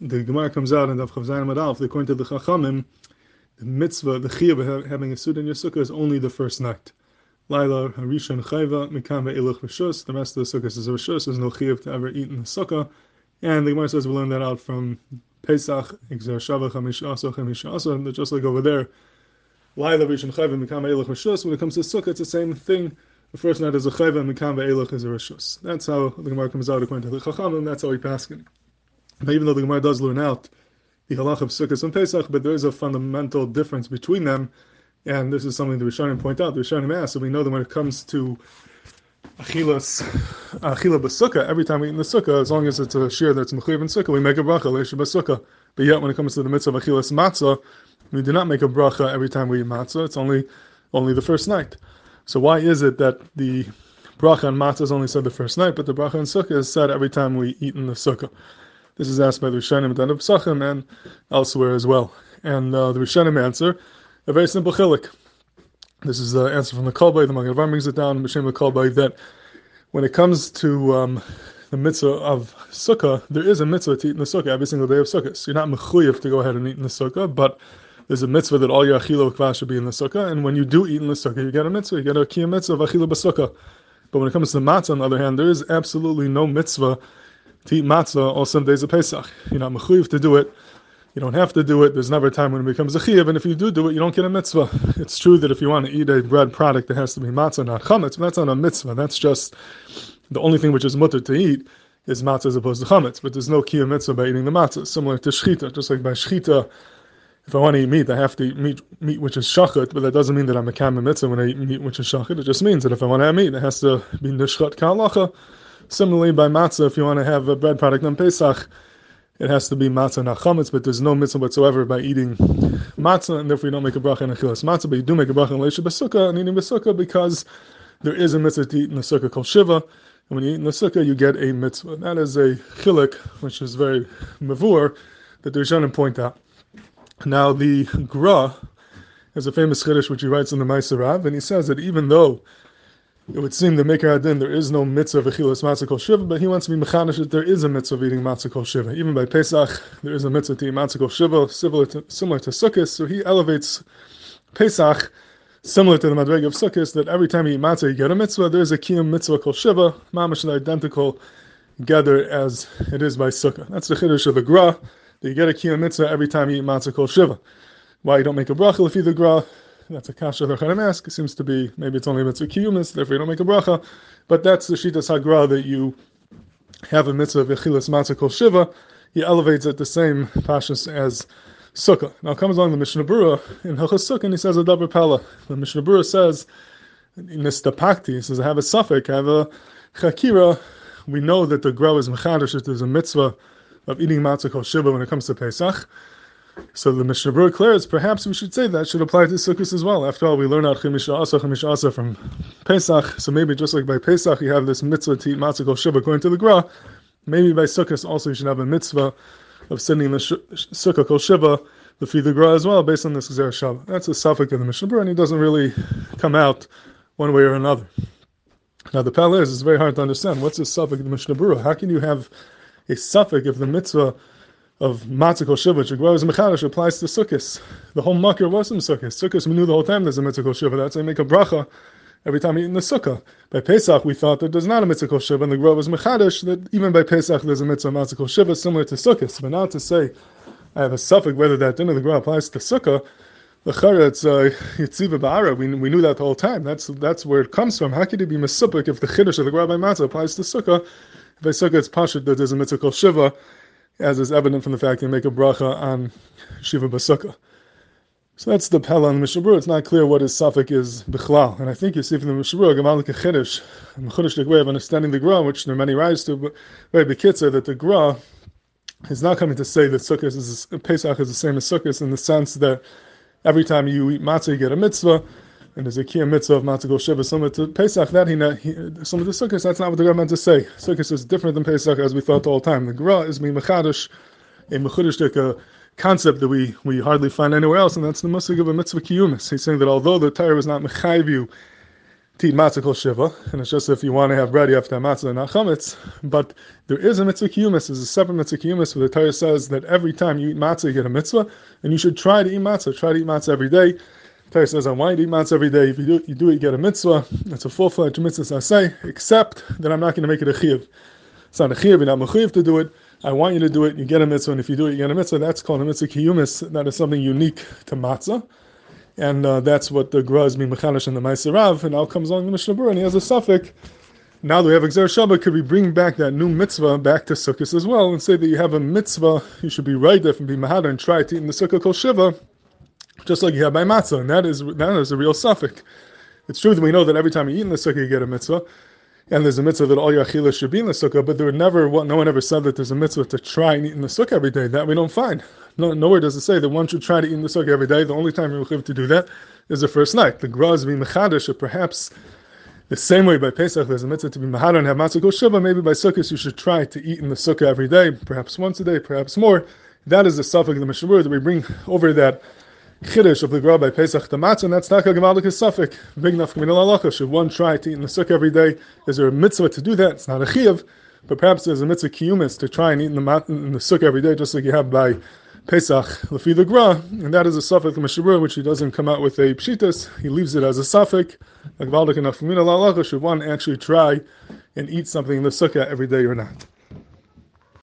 the Gemara comes out and Daf Chavzayin Madalf, according to the Chachamim, the mitzvah, the chiyah having a suit in your sukkah is only the first night. Laila Harishon Chayva Mikam Ve'ilach Rishus. The rest of the sukkah is a Rishus. There's no chiyah to ever eat in the sukkah. And the Gemara says we learn that out from Pesach, Exer Shavach Hamish Asa. Just like over there, Laila Rishon Chayva Mikam Ve'ilach Rishus. When it comes to sukkah, it's the same thing. The first night is a chayva, and Mikam Ve'ilach is a Rishus. That's how the Gemara comes out according to the Chachamim. That's how we pass it. But even though the Gemara does learn out the halach of Sukkot and Pesach, but there is a fundamental difference between them, and this is something the Rishonim point out. The Rishonim ask, so we know that when it comes to achilas, achila b'sukkah, every time we eat in the sukkah, as long as it's a shear that's mechuyev in sukkah, we make a bracha leisha b'sukkah. But yet, when it comes to the mitzvah of achilas matzah, we do not make a bracha every time we eat matzah. It's only only the first night. So why is it that the bracha on matzah is only said the first night, but the bracha on sukkah is said every time we eat in the sukkah? This is asked by the Rishonim at of Psachim and elsewhere as well. And uh, the Rishonim answer a very simple chilik. This is the answer from the Kolbay. The Magen brings it down, B'Shem the Kolbay, that when it comes to um, the mitzvah of sukkah, there is a mitzvah to eat in the sukkah every single day of sukkah. So you're not mechuyev to go ahead and eat in the sukkah, but there's a mitzvah that all your achila kvash should be in the sukkah. And when you do eat in the sukkah, you get a mitzvah. You get a kiyah mitzvah of achila b'sukkah. But when it comes to matzah, on the other hand, there is absolutely no mitzvah to eat matzah all some days of Pesach. You're not mechuyev to do it. You don't have to do it. There's never a time when it becomes a chiyuv, and if you do do it, you don't get a mitzvah. It's true that if you want to eat a bread product, it has to be matzah, not chametz. But that's not a mitzvah. That's just the only thing which is mutter to eat is matzah as opposed to chametz. But there's no kiyuv mitzvah by eating the matzah. Similar to shchita, just like by shchita, if I want to eat meat, I have to eat meat, meat which is shachat, but that doesn't mean that I'm a kam mitzvah when I eat meat which is shachat. It just means that if I want to have meat, it has to be nishchat kalacha. Similarly, by matzah, if you want to have a bread product on Pesach, it has to be matzah not chametz, but there's no mitzvah whatsoever by eating matzah, and therefore you don't make a bracha in achilas matzah, but you do make a bracha in leisha b'sukkah, and eating b'sukkah because there is a mitzvah to eat in the sukkah called shiva, and when you eat in the sukkah, you get a mitzvah. That is a chilik, which is very mavur, that the Rishonim point out. Now, the Gra has a famous chiddush which he writes in the Maaseh and he says that even though it would seem that Maker Adin, there is no mitzvah of Achilas Matzah Kol Shiva, but he wants to be mechanish that there is a mitzvah of eating Matzah Kol Shiva. Even by Pesach, there is a mitzvah to eat Matzah Kol Shiva, similar to, similar to Sukkot, so he elevates Pesach similar to the Madreg of Sukkot, that every time you eat Matzah, you get a mitzvah. There is a Kiyam mitzvah Kol Shiva, mamash identical gather as it is by Sukkah. That's the Chiddush of the Gra, that you get a Kiyam mitzvah every time you eat Matzah Kol Shiva. Why you don't make a bracha if you the Gra, that's a kasha the. It seems to be maybe it's only mitzvah kiyumis, therefore you don't make a bracha. But that's the shita sagra that you have a mitzvah of yechilas matzah kol shiva. He elevates it the same pashas as sukkah. Now comes along the Mishnah Berurah in Hilchas and he says a double pala. The Mishnah Berurah says in nistapakti. He says I have a suffix, I have a chakira. We know that the Gra is mechadish. There's a mitzvah of eating matzah kol shiva when it comes to Pesach. So the Mishnah Berurah declares perhaps we should say that should apply to Sukkot as well. After all, we learn out Chemisha Asa, Chemisha Asa from Pesach. So maybe just like by Pesach you have this mitzvah to eat matzah kol shiva according to the Gra, maybe by Sukkot also you should have a mitzvah of sending the sh- Sukkah kol shiva the feed the Gra as well based on this Xer Shabbat. That's a suffix of the Mishnah Berurah and he doesn't really come out one way or another. Now the pal is, it's very hard to understand. What's the suffix of the Mishnah Berurah? How can you have a suffix if the mitzvah of matzah kol shiva, which grows mechadish, applies to sukkahs. The whole makir was in sukkahs. Sukkahs, we knew the whole time there's a mitzvah shiva. That's why make a bracha every time you eat in the sukkah. By Pesach, we thought that there's not a mitzvah shiva, and the grove was mechadish, that even by Pesach there's a mitzvah matzah shiva, similar to sukkahs. But now to say, I have a suffix whether that din of the grove applies to sukkah, the chara, it's uh, Yitziva Ba'ara. We, we knew that the whole time. That's that's where it comes from. How could it be Mesupik if the Chiddush of the Gra by Matzah applies to Sukkah? If by Sukkah it's Pashut that there's a mitzvah Shiva, as is evident from the fact you make a bracha on Shiva Basukah. So that's the Pella in the Mishnah Berurah. It's not clear what his suffix is Bichlal. And I think you see from the Mishnah Berurah, Gamalik Chiddush, a way of understanding the Gra, which there are many rise to, but very Bekitza, that the Gra is not coming to say that Sukkot is, Pesach is the same as Sukkot in the sense that every time you eat matzah, you get a mitzvah and there's a kiyam mitzvah of matzah go shiva similar to Pesach. That he, not, he similar to Sukkot. That's not what the Gemara meant to say. Sukkot is different than Pesach as we thought the whole time. The Gra is me mechadish, a mechudish concept that we we hardly find anywhere else, and that's the musig of a mitzvah kiyumis. He's saying that although the Torah was not mechayiv you to eat matzah kol shiva, and it's just if you want to have bread, you have to have matzah and not chametz. But there is a mitzvah kiyumis, there's a separate mitzvah kiyumis where the Torah says that every time you eat matzah, you get a mitzvah, and you should try to eat matzah, try to eat matzah every day. Torah says, I want you eat matzah every day. If you do, you do it, you get a mitzvah. It's a full-fledged mitzvah, I say, except that I'm not going to make it a chiv. It's not a chiv, you're not mechiv to do it. I want you to do it, you get a mitzvah, and if you do it, you get a mitzvah. That's called a mitzvah kiyumis. That is something unique to matzah. And uh, that's what the Gra is being mechanish in the Maaseh Rav. And now comes along the Mishnah Berurah, and he has a suffix. Now that we have Exer Shabbat, could we bring back that new mitzvah back to Sukkot as well and say that you have a mitzvah, you should be right there and be Mahadar and try to eat in the Sukkah Kol Shiva, just like you have by Matzah. And that is, that is a real suffix. It's true that we know that every time you eat in the Sukkah, you get a mitzvah and there's a mitzvah that all your achilas should be in the sukkah, but there were never, no one ever said that there's a mitzvah to try and eat in the sukkah every day. That we don't find. No, nowhere does it say that one should try to eat in the sukkah every day. The only time you have to do that is the first night. The graz be mechadish, or perhaps the same way by Pesach there's a mitzvah to be mahar and have matzah kol shiva. Maybe by sukkahs you should try to eat in the sukkah every day, perhaps once a day, perhaps more. That is the suffix of the Mishnah that we bring over that chiddush of the Gra by Pesach matzah and that's not a Gavaldik Safik. Big enough Kamin Halacha. Should one try to eat in the sukkah every day? Is there a mitzvah to do that? It's not a chiyav, but perhaps there's a mitzvah kiyumis to try and eat in the, mat, in the sukkah every day, just like you have by Pesach Lefi the Gra, and that is a suffix of Mishnah Berurah, which he doesn't come out with a pshitas. He leaves it as a suffix. Like Gavaldik enough Kamin Halacha. Should one actually try and eat something in the sukkah every day or not?